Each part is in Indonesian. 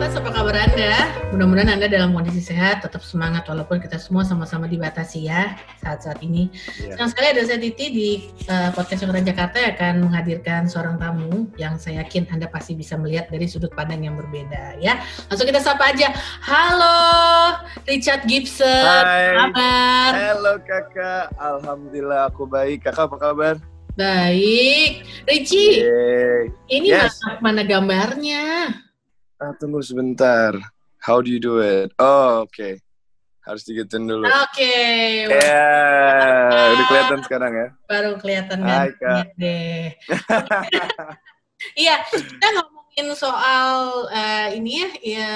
Sahabat, apa kabar Anda? Mudah-mudahan Anda dalam kondisi sehat, tetap semangat walaupun kita semua sama-sama dibatasi ya saat-saat ini. Iya. Senang sekali ada saya Titi di uh, podcast Songkran Jakarta yang akan menghadirkan seorang tamu yang saya yakin Anda pasti bisa melihat dari sudut pandang yang berbeda ya. Langsung kita sapa aja. Halo, Richard Gibson. Hai. Apa kabar? Halo kakak, alhamdulillah aku baik. Kakak apa kabar? Baik. Richie, Yeay. ini Yes. mana, mana gambarnya? Ah, tunggu sebentar. How do you do it? Oh, oke. Harus digituin dulu. Oke, Ya, udah kelihatan sekarang ya. baru kelihatan Hai, deh. Iya, kita ngomongin soal eh, ini ya, ya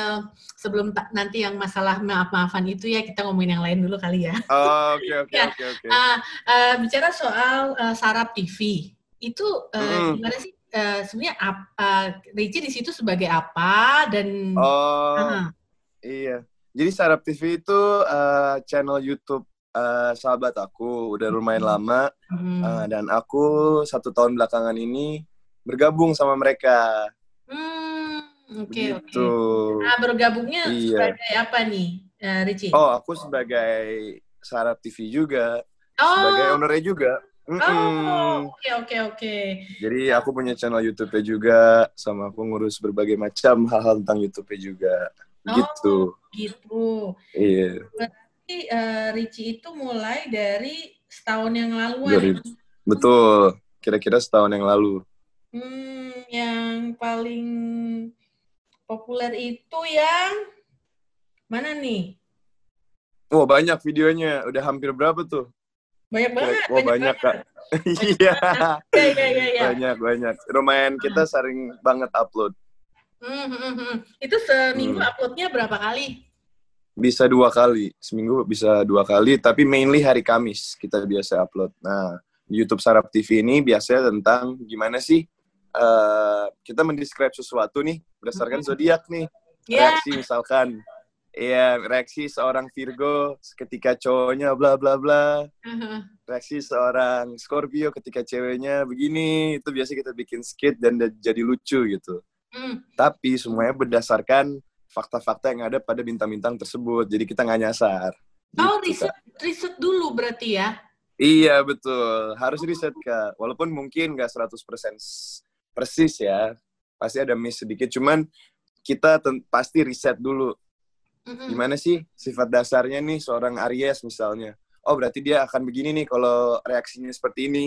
sebelum nanti yang masalah maaf-maafan itu ya kita ngomongin yang lain dulu kali ya. Oke, oke, Ya. oke, oke. Ah, eh, bicara soal eh, sarap TV, itu eh, Mm. gimana sih? Eh, sebenarnya ap- eh, Richie di situ sebagai apa dan Oh, Ah, iya. Jadi Sarap TV itu eh, channel YouTube eh, sahabat aku, udah lumayan Hmm. lama. Eh, dan aku satu tahun belakangan ini bergabung sama mereka. Hmm, oke oke. Gitu. Nah, bergabungnya Iya. sebagai apa nih, eh, Richie? Oh, aku sebagai Sarap TV juga, Oh, sebagai ownernya juga. Oh, oke oke oke. Jadi aku punya channel YouTube-nya juga, sama aku ngurus berbagai macam hal-hal tentang YouTube-nya juga. Oh. Gitu. Gitu. Iya. Jadi eh, Richie itu mulai dari setahun yang lalu. Dari- Betul. Kira-kira setahun yang lalu. Hmm, yang paling populer itu yang mana nih? Oh, banyak videonya. Udah hampir berapa tuh? Banyak banget. Oh, banyak, Kak. Iya. Iya iya iya. iya. Banyak, banyak. Lumayan kita sering banget upload. Hmm, hmm, hmm, hmm. Itu seminggu Hmm. uploadnya berapa kali? Bisa dua kali. Seminggu bisa dua kali, tapi mainly hari Kamis kita biasa upload. Nah, YouTube Sarap TV ini biasanya tentang gimana sih eh, kita mendescribe sesuatu nih berdasarkan Mhm. zodiak nih. Ya. Reaksi misalkan, iya reaksi seorang Virgo ketika cowoknya bla bla bla. Reaksi seorang Scorpio ketika ceweknya begini, itu biasa kita bikin skit dan da- jadi lucu gitu. Hmm. Tapi semuanya berdasarkan fakta-fakta yang ada pada bintang-bintang tersebut. Jadi kita nggak nyasar. Oh, Gitu, Kak. riset, riset dulu berarti ya? Iya betul, harus riset kak. Walaupun mungkin nggak 100% s- persis ya, pasti ada miss sedikit. Cuman kita ten- pasti riset dulu. Mm-mm. Gimana sih sifat dasarnya nih seorang Aries misalnya. Oh berarti dia akan begini nih kalau reaksinya seperti ini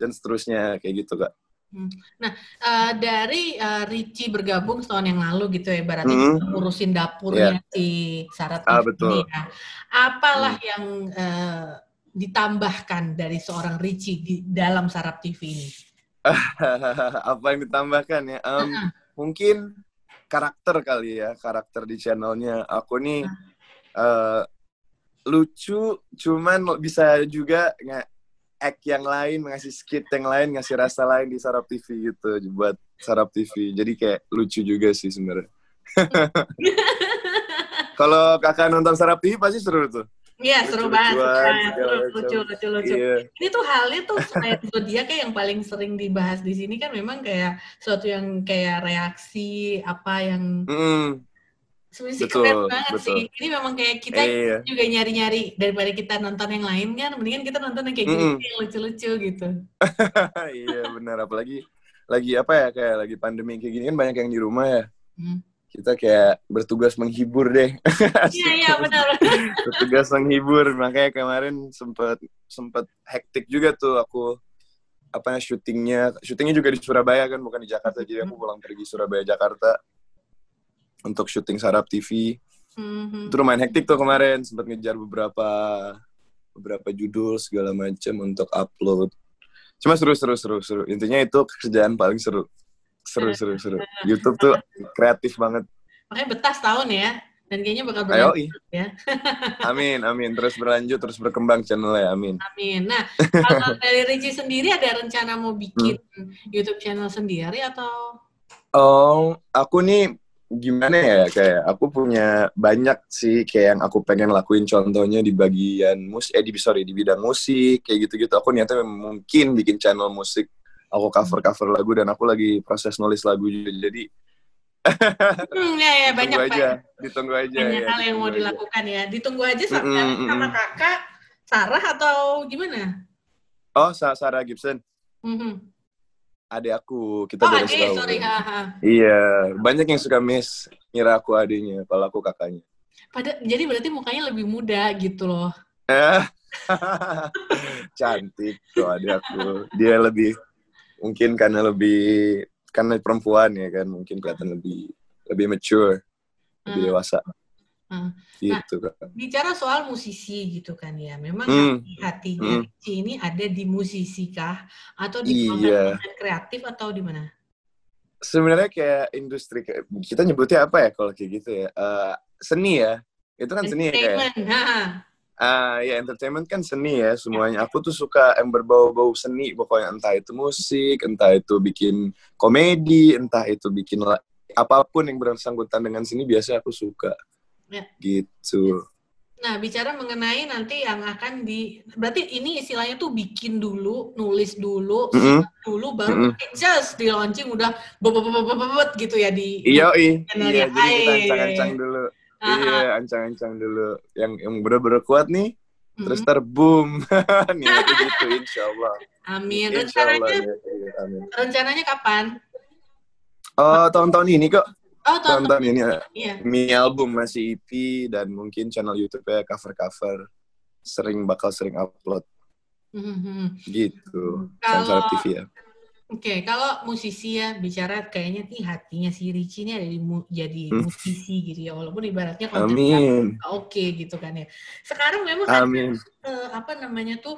dan seterusnya kayak gitu kak. Eh, dari eh, Richie bergabung setahun yang lalu gitu ya, berarti Hmm. ngurusin dapurnya si Sarat Ah, TV betul. ini ya. Apalah yang eh, ditambahkan dari seorang Richie di dalam Sarap TV ini? Apa yang ditambahkan ya? Em, mungkin karakter kali ya, karakter di channelnya. Aku nih eh, lucu, cuman bisa juga nggak act yang lain, ngasih skit yang lain, ngasih rasa lain di Sarap TV gitu buat Sarap TV. Jadi kayak lucu juga sih sebenarnya. Kalau kakak nonton Sarap TV pasti seru tuh. Iya, seru banget. Seru, lucu, lucu, lucu. Iya. Ini tuh halnya tuh selain zodiak yang paling sering dibahas di sini kan memang kayak suatu yang kayak reaksi apa yang Mm, sebenarnya sih keren banget betul. sih. Ini memang kayak kita iya. juga nyari-nyari daripada kita nonton yang lain kan, mendingan kita nonton yang kayak gini Mm-mm. yang lucu-lucu gitu. iya benar apalagi lagi apa ya kayak lagi pandemi kayak gini kan banyak yang di rumah ya. Hmm. Kita kayak bertugas menghibur deh. Iya iya benar. bertugas menghibur. Makanya kemarin sempet sempet hektik juga tuh aku apa ya syutingnya. Syutingnya juga di Surabaya kan bukan di Jakarta. Jadi aku pulang pergi Surabaya Jakarta untuk syuting Sarap TV Mhm. itu lumayan hektik tuh kemarin. Sempat ngejar beberapa beberapa judul segala macam untuk upload. Cuma seru seru seru seru. Intinya itu kerjaan paling seru seru seru seru YouTube tuh kreatif banget Makanya betah tahun ya. Dan kayaknya bakal ayo berlanjut ya. amin amin terus berlanjut terus berkembang channelnya amin Amin. Nah, kalau dari Richie sendiri ada rencana mau bikin Hmm. YouTube channel sendiri atau? Oh, aku nih gimana ya kayak aku punya banyak sih kayak yang aku pengen lakuin contohnya di bagian musik eh di sorry di bidang musik kayak gitu-gitu aku niatnya mungkin bikin channel musik aku cover cover lagu dan aku lagi proses nulis lagu juga jadi hmm, ya ya banyak aja, ditunggu aja banyak ya. hal yang mau aja. dilakukan ya ditunggu aja sama, Mm-mm, mm-mm. sama kakak Sarah atau gimana Oh, Sa- Sarah Gibson, Mhm. adik aku. Kita oh baru adik sorry haha. Iya, banyak yang suka miss ngira aku adiknya, kalau aku kakaknya. pada jadi berarti mukanya lebih muda gitu loh Eh, cantik tuh adik aku. Dia lebih mungkin karena lebih karena perempuan ya kan, mungkin kelihatan lebih lebih mature, lebih Hmm. dewasa. Hmm. Gitu kan. bicara soal musisi gitu kan ya memang Hmm. hati hatinya Hmm. Ini ada di musisi kah atau di Iya. kreatif atau di mana Sebenarnya kayak industri kita nyebutnya apa ya kalau kayak gitu ya? Eh, seni ya. Itu kan seni ya kayak. Ah, ya entertainment kan seni ya semuanya. Aku tuh suka yang berbau-bau seni pokoknya entah itu musik, entah itu bikin komedi, entah itu bikin apa pun yang bersangkutan dengan seni biasa aku suka. Ya. Gitu. Nah, bicara mengenai nanti yang akan di berarti ini istilahnya tuh bikin dulu, nulis dulu, Mm-mm. siap dulu baru Mm-mm. nanti just di launching udah bebet gitu ya di Iya, iya. Iya, jadi kita ancang-ancang dulu. Iya, ancang-ancang dulu. Yang yang bener-bener kuat nih, mm. terus ter boom. Niatnya gitu, insya Allah. Amin. Insya Allah. Rencananya niatnya gitu, amin. rencananya kapan? Oh, tahun-tahun ini kok. Oh, tahun Tahun-tahun ini. Iya. mini album masih EP dan mungkin channel YouTube ya cover-cover sering bakal sering upload Mhm. gitu Kalau- TV ya Oke, kalau musisi ya bicara kayaknya nih hatinya si Ricci ini ada di mu- jadi Hmm. musisi gitu ya, walaupun ibaratnya amin oke gitu kan ya. Sekarang memang ada amin eh, apa namanya tuh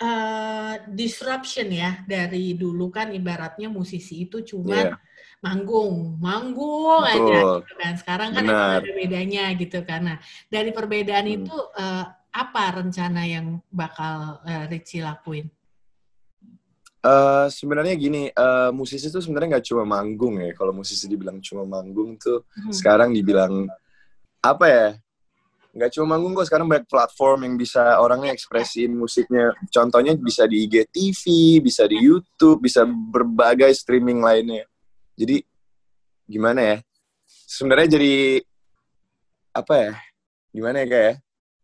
eh, disruption ya dari dulu kan ibaratnya musisi itu cuma Iya. manggung, manggung aja Betul. gitu kan. Sekarang kan Benar. ada bedanya gitu kan. Nah, dari perbedaan Hmm. itu eh, apa rencana yang bakal eh, Ricci lakuin? Eh, sebenarnya gini eh, musisi tuh sebenarnya nggak cuma manggung ya. Kalau musisi dibilang cuma manggung tuh Hmm. sekarang dibilang apa ya nggak cuma manggung kok. Sekarang banyak platform yang bisa orangnya ekspresiin musiknya. Contohnya bisa di IGTV bisa di YouTube bisa berbagai streaming lainnya. Jadi gimana ya? Sebenarnya jadi apa ya? Gimana ya kayak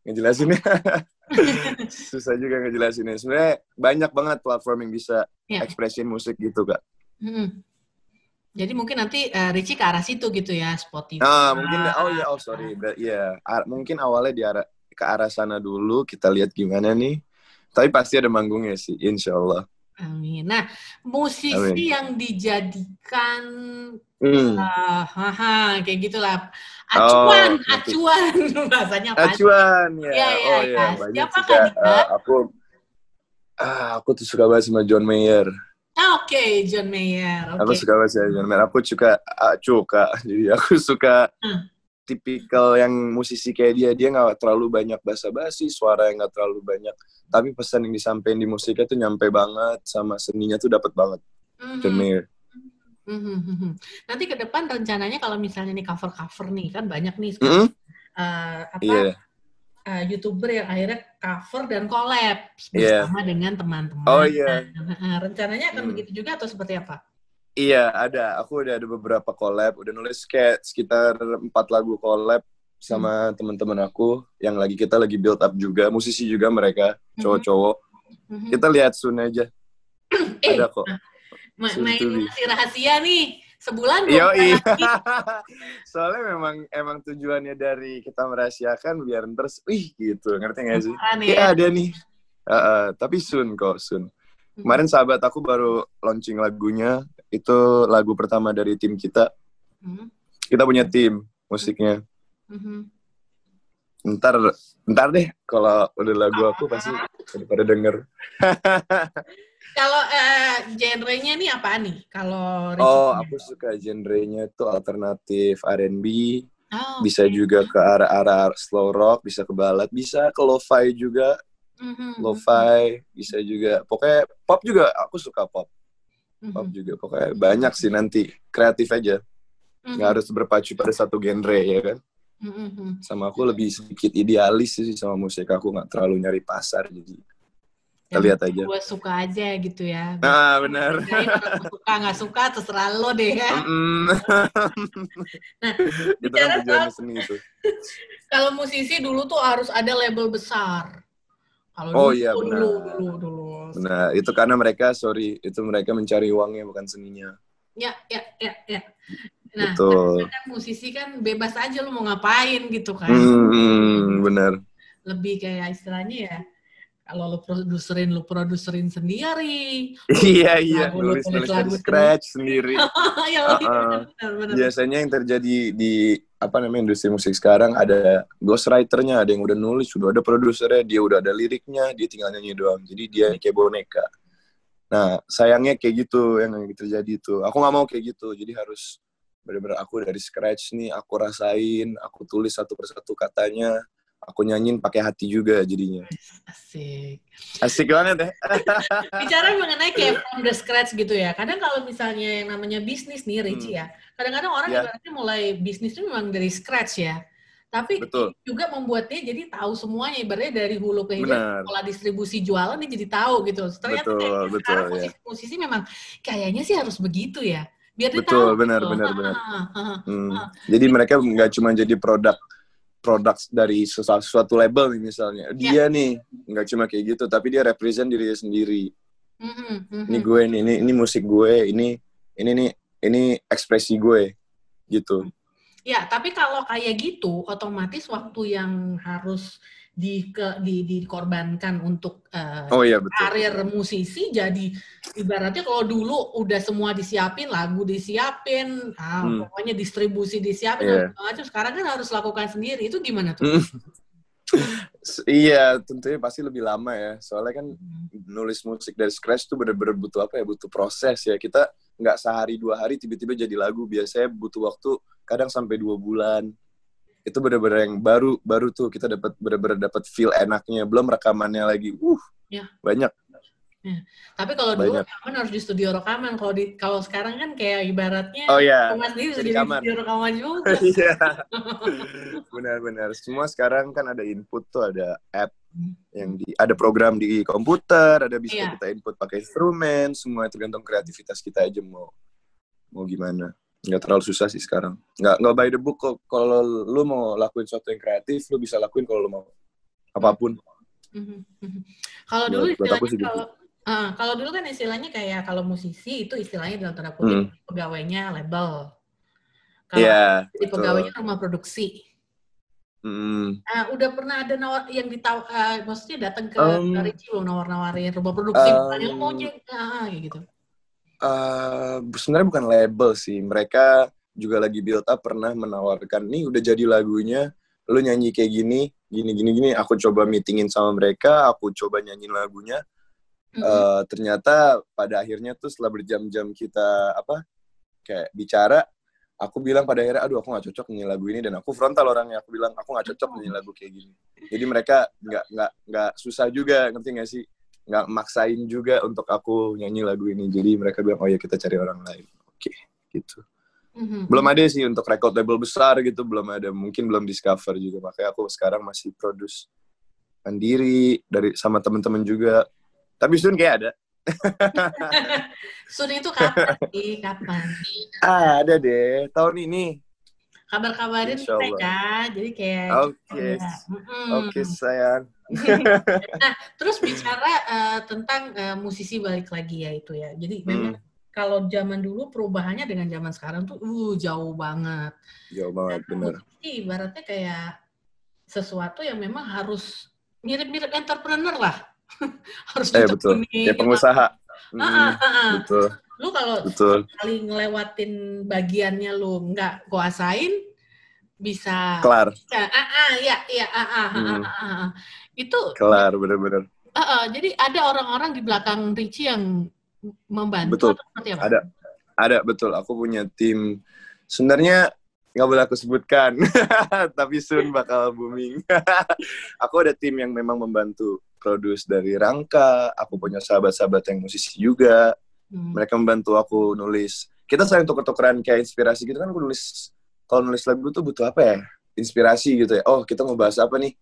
ngejelasinnya susah juga ngejelasinnya sebenarnya banyak banget platform yang bisa Ya. ekspresiin musik gitu kak Hmm. Jadi mungkin nanti eh, Ricci ke arah situ gitu ya, Spotify. Nah, mungkin oh ya, oh sorry, Ber- iya, A- mungkin awalnya di arah ke arah sana dulu kita lihat gimana nih. Tapi pasti ada manggungnya sih, insya Allah. Amin. Nah, musisi Amin. yang dijadikan Hmm. ah, haha, kayak gitulah. Acuan, Oh, acuan bahasanya apa? Acuan ya, Iya, iya, oh ya, Siapa. Dika? Eh, aku, ah, aku tuh suka banget sama John Mayer. Ah, Oke, John Mayer. Aku Oke. suka banget sama John Mayer. Aku suka, ah, suka. Jadi aku suka Hmm. Tipikal yang musisi kayak dia. Dia nggak terlalu banyak basa-basi, suara yang nggak terlalu banyak. Tapi pesan yang disampaikan di musiknya tuh nyampe banget, sama seninya tuh dapat banget. Mhm, John Mayer. mhm, mhm. Nanti ke depan rencananya kalau misalnya nih cover-cover nih kan banyak nih Mm-mm. eh, apa Iya. eh, youtuber yang akhirnya cover dan collab Iya. bersama dengan teman-teman. Oh, iya. Nah, rencananya akan Hmm. begitu juga atau seperti apa? Iya, ada. Aku udah ada beberapa collab. Udah nulis kayak sekitar empat lagu collab sama teman-teman aku yang lagi kita lagi build up juga. Musisi juga mereka, cowok-cowok. Mhm. Kita lihat soon aja. Eh, Ada kok. ma- soon main masih rahasia nih. Sebulan belum Iya, iya. Soalnya memang emang tujuannya dari kita merahasiakan biar terus, wih gitu, ngerti gak sih? Kan ya. Iya ada nih. Heeh, tapi soon kok, soon. Mhm. Kemarin sahabat aku baru launching lagunya. Itu lagu pertama dari tim kita. Mhm. Kita punya tim musiknya. Mhm. ntar ntar deh kalau udah lagu aku pasti pada denger Kalau eh, genrenya nih apa nih? Kalau oh aku suka genrenya itu alternatif R&B Oh, bisa oke. juga ke arah-arah slow rock bisa ke ballad bisa ke lo-fi juga Mhm. lo-fi bisa juga pokoknya pop juga aku suka pop Mhm. pop juga pokoknya banyak sih nanti kreatif aja nggak harus berpacu pada satu genre ya kan Mhm. sama aku lebih sedikit idealis sih sama musik aku nggak terlalu nyari pasar jadi kita lihat aja. Gue suka aja gitu ya. Ah benar. suka nggak suka terserah lo deh ya. Nah, kan seni itu. Kalau musisi dulu tuh harus ada label besar. Kalau oh dulu, iya benar. Dulu, dulu, dulu. Nah itu karena mereka sorry itu mereka mencari uangnya bukan seninya. Ya ya ya ya. Nah, Betul. kan musisi kan bebas aja lu mau ngapain gitu kan. Hmm, benar. Lebih kayak istilahnya ya kalau lu produserin lu produserin sendiri. Iya iya. Nulis nulis dari scratch sendiri. Ya, uh -uh. benar, benar. biasanya yang terjadi di apa namanya industri musik sekarang ada ghostwriternya ada yang udah nulis sudah ada produsernya dia udah ada liriknya dia tinggal nyanyi doang. Jadi dia kayak boneka. Nah sayangnya kayak gitu yang terjadi itu aku nggak mau kayak gitu. Jadi harus benar-benar aku dari scratch nih aku rasain aku tulis satu persatu katanya aku nyanyiin pakai hati juga jadinya. Asik. Asik banget ya. Bicara mengenai kayak from the scratch gitu ya. Kadang kalau misalnya yang namanya bisnis nih, Ricci hmm. ya. Kadang-kadang orang yeah. ibaratnya mulai bisnis itu memang dari scratch ya. Tapi Betul. juga membuat dia jadi tahu semuanya ibaratnya dari hulu ke hilir pola distribusi jualan dia jadi tahu gitu. Ternyata betul, betul, sekarang ya. musisi-musisi memang kayaknya sih harus begitu ya. Biar dia betul, tahu. benar, gitu. benar, benar. hmm. Jadi mereka nggak cuma jadi produk produk dari suatu label nih misalnya. Dia yeah. nih nggak cuma kayak gitu, tapi dia represent dirinya sendiri. Mm-hmm, mm-hmm. Ini gue nih, ini ini musik gue, ini ini nih ini ekspresi gue gitu. Ya, tapi kalau kayak gitu, otomatis waktu yang harus di, ke, di dikorbankan untuk uh, oh, iya, betul. karir musisi jadi ibaratnya kalau dulu udah semua disiapin lagu disiapin ah, hmm. pokoknya distribusi disiapin yeah. macam sekarang kan harus lakukan sendiri itu gimana tuh iya tentunya pasti lebih lama ya soalnya kan nulis musik dari scratch tuh bener-bener butuh apa ya butuh proses ya kita nggak sehari dua hari tiba-tiba jadi lagu biasanya butuh waktu kadang sampai dua bulan itu bener-bener yang baru baru tuh kita dapat bener-bener dapat feel enaknya. Belum rekamannya lagi. Uh ya. banyak. Ya. tapi kalau dulu rekaman harus di studio rekaman. Kalau di kalau sekarang kan kayak ibaratnya oh ya Mas sendiri jadi di studio rekaman juga. Iya. Benar-benar. Semua sekarang kan ada input tuh ada app yang di ada program di komputer ada bisa Iya. kita input pakai instrumen. Semua tergantung kreativitas kita aja mau mau gimana nggak terlalu susah sih sekarang nggak nggak by the book kok kalau lu mau lakuin sesuatu yang kreatif lu bisa lakuin kalau lu mau apa pun Mhm, mhm. Kalau dulu istilahnya gitu. kalau ah, kalau dulu kan istilahnya kayak kalau musisi itu istilahnya dalam tanda kutip pegawainya label. Kalau jadi betul pegawainya rumah produksi. Mm. Ah, udah pernah ada nawar yang ditaw, ah, maksudnya datang ke Um, Ricci nawar-nawarin rumah produksi, um, misalnya mau ah, kayak gitu. Eh, sebenarnya bukan label sih. Mereka juga lagi build up pernah menawarkan nih udah jadi lagunya, lu nyanyi kayak gini, gini gini gini. Aku coba meetingin sama mereka, aku coba nyanyiin lagunya. Mhm. Eh, ternyata pada akhirnya tuh setelah berjam-jam kita apa kayak bicara, aku bilang pada akhirnya, aduh aku nggak cocok nyanyi lagu ini dan aku frontal orangnya. Aku bilang aku nggak cocok nyanyi lagu kayak gini. Jadi mereka nggak nggak nggak susah juga, ngerti nggak sih? Nggak maksain juga untuk aku nyanyi lagu ini. Jadi mereka bilang, oh ya kita cari orang lain. Oke, gitu. Mhm. Belum ada sih untuk record label besar gitu, belum ada. Mungkin belum discover juga. Makanya aku sekarang masih produce sendiri dari sama temen-temen juga. Tapi soon kayak ada. Sun itu kapan sih? Kapan? Ah, ada deh. Tahun ini. Kabar-kabarin Allah. mereka. Jadi kayak Oke. ya. Mm-mm. Oke, sayang. nah, terus bicara eh, tentang eh, musisi balik lagi ya itu ya. Jadi memang kalau zaman dulu perubahannya dengan zaman sekarang tuh uh jauh banget. Jauh banget, musisi ibaratnya kayak sesuatu yang memang harus mirip-mirip entrepreneur lah. harus Eh, betul. Kayak gitu. pengusaha. Ah, ah, Mm, ah, ah. betul, Lu kalau betul. kali ngelewatin bagiannya lu nggak kuasain bisa Kelar, Ya, ah, ah, ya, ya, ah, ah, ah, Hmm. ah, ah, ah. Itu, kelar, bener-bener. ah, ah, jadi ada orang-orang di belakang Ricci yang membantu Betul. apa? Ada. Ada, betul. Aku punya tim. Sebenarnya nggak boleh aku sebutkan, tapi soon bakal booming. aku ada tim yang memang membantu produce dari Rangka. Aku punya sahabat-sahabat yang musisi juga. Hmm. Mereka membantu aku nulis. Kita saling tuker-tukeran kayak inspirasi gitu kan. Aku nulis, kalau nulis lagu tuh butuh apa ya? Inspirasi gitu ya. Oh, kita mau bahas apa nih?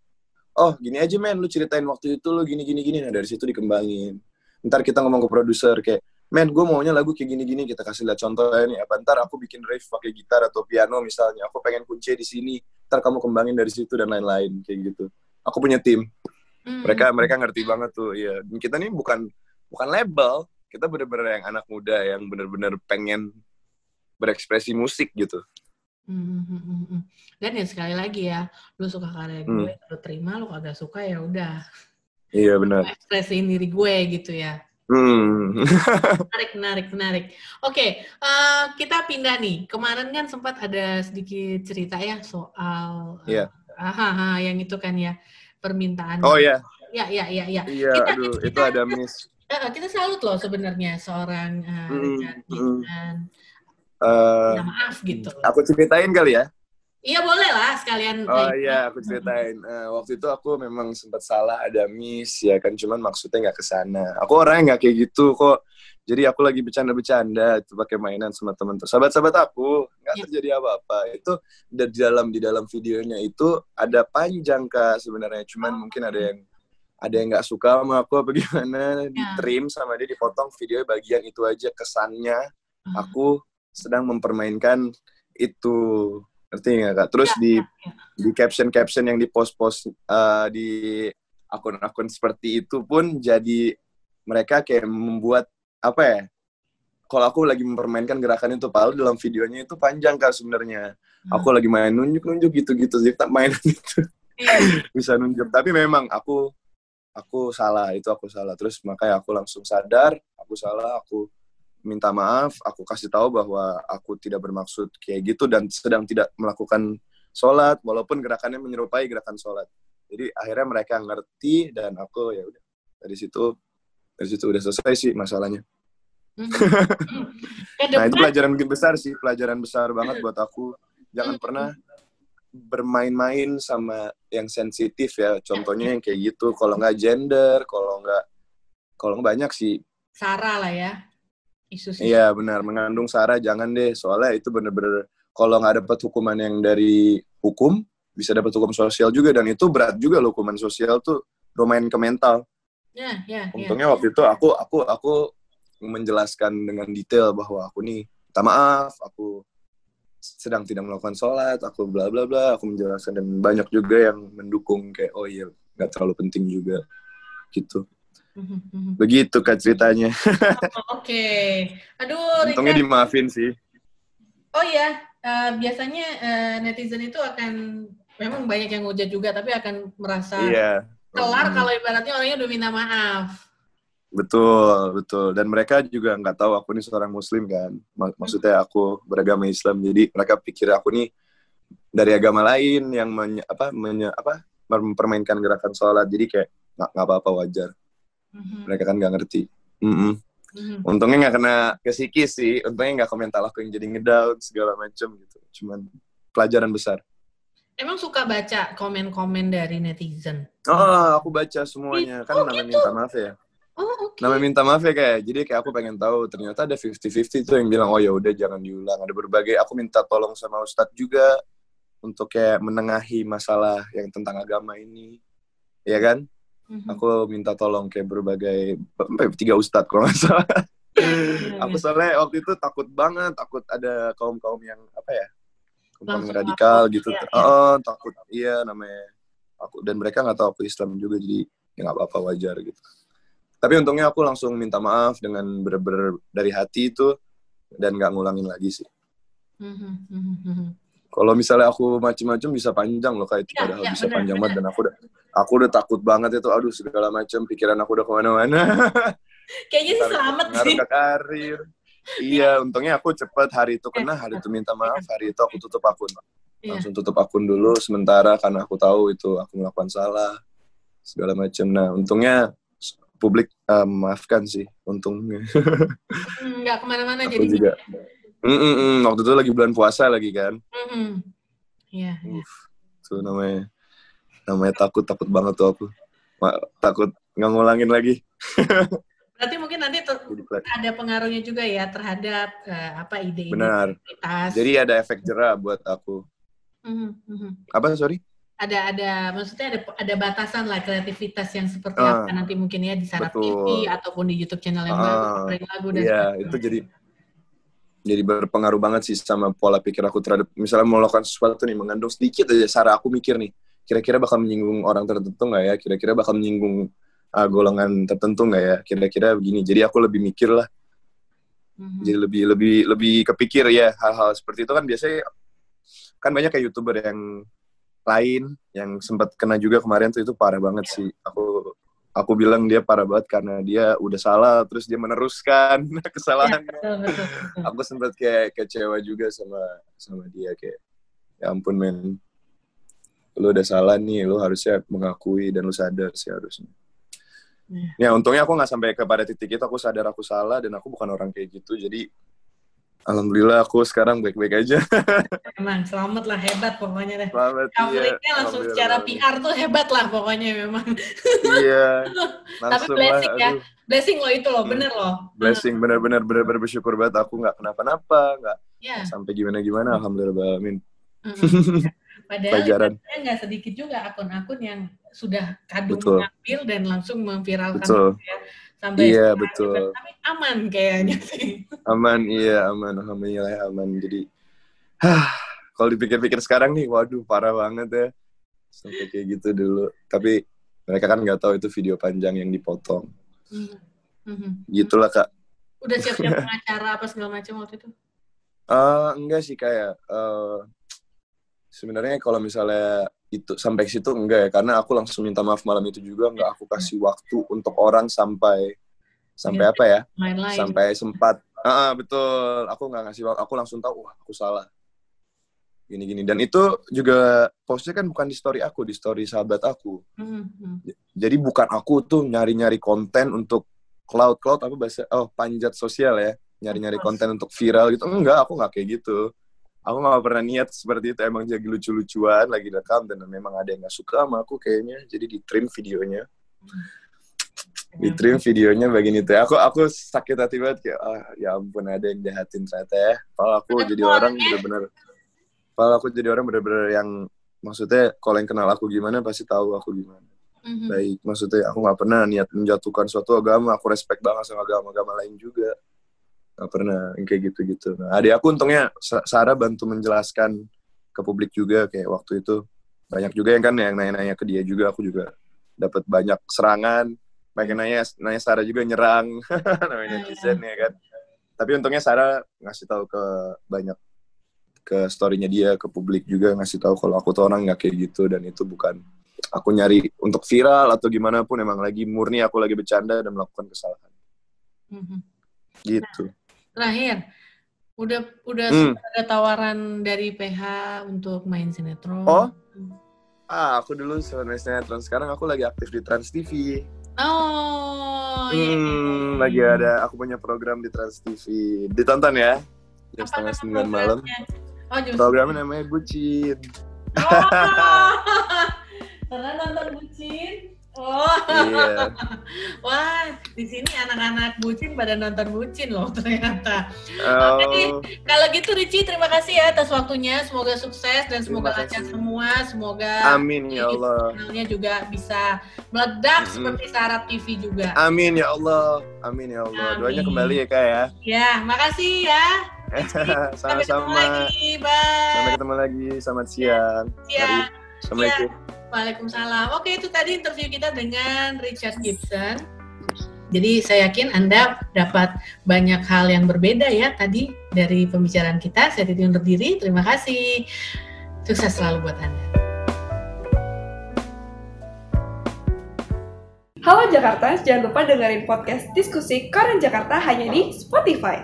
oh gini aja men lu ceritain waktu itu lu gini gini gini nah dari situ dikembangin ntar kita ngomong ke produser kayak men gue maunya lagu kayak gini gini kita kasih lihat contohnya nih apa ntar aku bikin riff pakai gitar atau piano misalnya aku pengen kunci di sini ntar kamu kembangin dari situ dan lain-lain kayak gitu aku punya tim hmm. mereka mereka ngerti banget tuh ya kita nih bukan bukan label kita bener-bener yang anak muda yang bener-bener pengen berekspresi musik gitu Hmm, hmm, hmm. Dan ya sekali lagi ya, lu suka karya gue, hmm. lu terima, lu kagak suka ya udah. Iya benar. Ekspresiin diri gue gitu ya. Hmm. menarik, menarik, menarik. Oke, okay, uh, eh, kita pindah nih. Kemarin kan sempat ada sedikit cerita ya soal, yeah. uh, aha, yang itu kan ya permintaan. Oh ya. Yeah. Ya, ya, ya, ya. Iya, kita, aduh, kita, itu ada miss. Uh, kita salut loh sebenarnya seorang uh, mm, Richard mm. Uh, maaf gitu. Aku ceritain kali ya. Iya boleh lah sekalian. Oh iya aku ceritain. Uh, waktu itu aku memang sempat salah ada miss ya kan cuman maksudnya nggak ke sana. Aku orangnya nggak kayak gitu kok. Jadi aku lagi bercanda-bercanda itu pakai mainan sama teman teman sahabat-sahabat aku nggak ya. terjadi apa-apa. Itu di dalam di dalam videonya itu ada panjang kak sebenarnya cuman oh. mungkin ada yang ada yang nggak suka sama aku apa gimana ya. di trim sama dia dipotong video bagian itu aja kesannya uh. aku sedang mempermainkan itu ngerti nggak kak? Terus ya, di ya, ya. di caption caption yang di post post uh, di akun-akun seperti itu pun jadi mereka kayak membuat apa ya? Kalau aku lagi mempermainkan gerakan itu, padahal dalam videonya itu panjang kak sebenarnya. Hmm. Aku lagi main nunjuk-nunjuk gitu-gitu, tak main itu iya. bisa nunjuk. Tapi memang aku aku salah itu aku salah. Terus makanya aku langsung sadar aku salah, aku minta maaf, aku kasih tahu bahwa aku tidak bermaksud kayak gitu dan sedang tidak melakukan sholat, walaupun gerakannya menyerupai gerakan sholat. Jadi akhirnya mereka ngerti dan aku ya udah dari situ dari situ udah selesai sih masalahnya. Mm-hmm. nah itu pelajaran mungkin besar sih, pelajaran besar banget buat aku. Jangan pernah bermain-main sama yang sensitif ya. Contohnya yang kayak gitu. Kalau nggak gender, kalau nggak kalau banyak sih. Sarah lah ya isu Iya benar, mengandung sara jangan deh, soalnya itu bener-bener kalau nggak dapat hukuman yang dari hukum, bisa dapat hukum sosial juga dan itu berat juga loh hukuman sosial tuh lumayan ke mental. Ya, ya, ya. Untungnya ya. waktu itu aku aku aku menjelaskan dengan detail bahwa aku nih minta maaf, aku sedang tidak melakukan sholat, aku bla bla bla, aku menjelaskan dan banyak juga yang mendukung kayak oh iya nggak terlalu penting juga gitu. Mm-hmm. Begitu kak ceritanya. Oh, Oke, okay. aduh. Untungnya Rika. dimaafin sih. Oh iya, uh, biasanya uh, netizen itu akan memang banyak yang ngujat juga, tapi akan merasa iya. kelar hmm. kalau ibaratnya orangnya udah minta maaf. Betul, betul. Dan mereka juga nggak tahu aku ini seorang Muslim kan. Maksudnya aku beragama Islam, jadi mereka pikir aku nih dari agama lain yang menye, apa, menye, apa mempermainkan gerakan sholat. Jadi kayak nggak apa-apa wajar hmm Mereka kan nggak ngerti. Mm-hmm. Mm-hmm. Untungnya nggak kena ke psikis sih. Untungnya nggak komentar aku yang jadi ngedown segala macam gitu. Cuman pelajaran besar. Emang suka baca komen-komen dari netizen? Oh, aku baca semuanya. Kan oh, namanya gitu? minta maaf ya. Oh, okay. Namanya minta maaf ya kayak. Jadi kayak aku pengen tahu ternyata ada 50-50 tuh yang bilang oh ya udah jangan diulang. Ada berbagai aku minta tolong sama Ustadz juga untuk kayak menengahi masalah yang tentang agama ini. Ya kan? hmm Aku minta tolong kayak berbagai tiga ustadz kalau nggak salah. Iya, aku iya. soalnya waktu itu takut banget, takut ada kaum kaum yang apa ya, kaum kaum radikal gitu. Ya, ya. Oh takut, iya namanya aku dan mereka nggak tahu aku Islam juga jadi ya nggak apa-apa wajar gitu. Tapi untungnya aku langsung minta maaf dengan bener-bener dari hati itu dan nggak ngulangin lagi sih. Kalau misalnya aku macem-macem bisa panjang loh kayak itu ya, padahal ya, bisa bener, panjang banget dan aku udah aku udah takut banget itu aduh segala macam pikiran aku udah ke mana-mana. Kayaknya sih selamat sih. Ke karir. Iya, untungnya aku cepet hari itu kena, hari itu minta maaf, hari itu aku tutup akun. Iya. Langsung tutup akun dulu sementara karena aku tahu itu aku melakukan salah segala macam. Nah, untungnya publik uh, maafkan sih, untungnya. Enggak ke mana-mana jadi. juga. Mm -mm, waktu itu lagi bulan puasa lagi kan. Iya. Mm -hmm. Tuh namanya namanya takut takut banget tuh aku. Ma, takut nggak ngulangin lagi. Berarti mungkin nanti ada pengaruhnya juga ya terhadap uh, apa ide-ide Benar. Jadi ada efek jerah buat aku. Mm -hmm. Apa sorry? Ada ada maksudnya ada ada batasan lah kreativitas yang seperti uh, apa. Nanti mungkin ya di Sarap TV ataupun di YouTube channel yang uh, baru lagu dan iya, itu jadi jadi berpengaruh banget sih sama pola pikir aku terhadap misalnya mau melakukan sesuatu nih mengandung sedikit aja cara aku mikir nih kira-kira bakal menyinggung orang tertentu nggak ya? Kira-kira bakal menyinggung uh, golongan tertentu nggak ya? Kira-kira begini jadi aku lebih mikir lah. Mm-hmm. jadi lebih lebih lebih kepikir ya hal-hal seperti itu. Kan biasanya kan banyak kayak youtuber yang lain yang sempat kena juga kemarin tuh itu parah banget sih. Aku aku bilang dia parah banget karena dia udah salah terus dia meneruskan kesalahannya. Ya, aku sempat kayak kecewa juga sama sama dia kayak ya ampun men. Lu udah salah nih lu harusnya mengakui dan lu sadar sih harusnya. Ya, ya untungnya aku nggak sampai kepada titik itu aku sadar aku salah dan aku bukan orang kayak gitu. Jadi Alhamdulillah aku sekarang baik-baik aja. Emang selamat lah hebat pokoknya deh. Selamat. Coveringnya iya, langsung secara PR tuh hebat lah pokoknya memang. Iya. Tapi blessing lah, ya. Blessing lo itu loh, hmm. bener loh. Blessing bener-bener bener-bener bersyukur banget aku nggak kenapa-napa, nggak yeah. sampai gimana-gimana. Alhamdulillah, amin. Padahal Pelajaran. nggak sedikit juga akun-akun yang sudah kadung Betul. mengambil dan langsung memviralkan Betul. ya sampai iya betul tapi aman kayaknya sih aman iya aman. Alhamdulillah aman. Jadi hah kalau dipikir-pikir sekarang nih waduh parah banget ya. Sampai kayak gitu dulu. Tapi mereka kan nggak tahu itu video panjang yang dipotong. Mm-hmm. gitulah kak. Udah siap-siap pengacara apa segala macam waktu itu? Uh, enggak sih kayak uh, sebenarnya kalau misalnya itu sampai situ enggak ya. Karena aku langsung minta maaf malam itu juga. Enggak aku kasih waktu untuk orang sampai sampai apa ya? Sampai sempat ah betul. Aku nggak ngasih waktu aku langsung tahu wah aku salah. Gini gini dan itu juga postnya kan bukan di story aku di story sahabat aku. Mm-hmm. jadi bukan aku tuh nyari nyari konten untuk cloud cloud apa bahasa oh panjat sosial ya. Nyari nyari konten untuk viral gitu. Enggak aku nggak kayak gitu. Aku nggak pernah niat seperti itu. Emang jadi lucu-lucuan lagi rekam dan memang ada yang nggak suka sama aku kayaknya. Jadi di trim videonya. Di trim videonya bagian itu aku aku sakit hati banget kayak ah ya ampun ada yang jahatin ternyata ya. Kalau aku jadi orang bener-bener kalau aku jadi orang bener-bener yang maksudnya kalau yang kenal aku gimana pasti tahu aku gimana. Mm-hmm. baik maksudnya aku nggak pernah niat menjatuhkan suatu agama. Aku respect banget sama agama-agama lain juga. Nggak pernah kayak gitu-gitu. Nah, adik aku untungnya Sarah bantu menjelaskan ke publik juga. Kayak waktu itu banyak juga yang kan yang nanya-nanya ke dia juga. Aku juga dapat banyak serangan banyak nanya nanya Sarah juga nyerang. Namanya netizen ya kan? Tapi untungnya Sarah ngasih tahu ke banyak ke storynya dia ke publik juga ngasih tahu kalau aku tuh orang nggak kayak gitu dan itu bukan aku nyari untuk viral atau gimana pun emang lagi murni aku lagi bercanda dan melakukan kesalahan. Mm -hmm. gitu terakhir udah udah hmm. ada tawaran dari PH untuk main sinetron? Oh. Ah aku dulu main sinetron. Sekarang aku lagi aktif di Trans TV oh iya. hmm, iya. lagi ada aku punya program di Trans TV ditonton ya jam setengah sembilan malam oh, programnya namanya Bucin oh. karena nonton Bucin Oh, iya. wah di sini anak-anak bucin pada nonton bucin loh ternyata. Oh. Oke, kalau gitu Ricci terima kasih ya atas waktunya. Semoga sukses dan semoga lancar semua. Semoga Amin ya Allah. Channelnya juga bisa meledak mm-hmm. seperti Sarap TV juga. Amin ya Allah. Amin ya Allah. Amin. Doanya kembali ya kak ya. Ya, makasih ya. Sama-sama. Sampai ketemu lagi. Bye. Sampai ketemu lagi. Selamat siang. Siang. Assalamualaikum. Ya. Waalaikumsalam. Oke, itu tadi interview kita dengan Richard Gibson. Jadi saya yakin Anda dapat banyak hal yang berbeda ya tadi dari pembicaraan kita. Saya Titi undur diri. Terima kasih. Sukses selalu buat Anda. Halo Jakarta, jangan lupa dengerin podcast diskusi Koran Jakarta hanya di Spotify.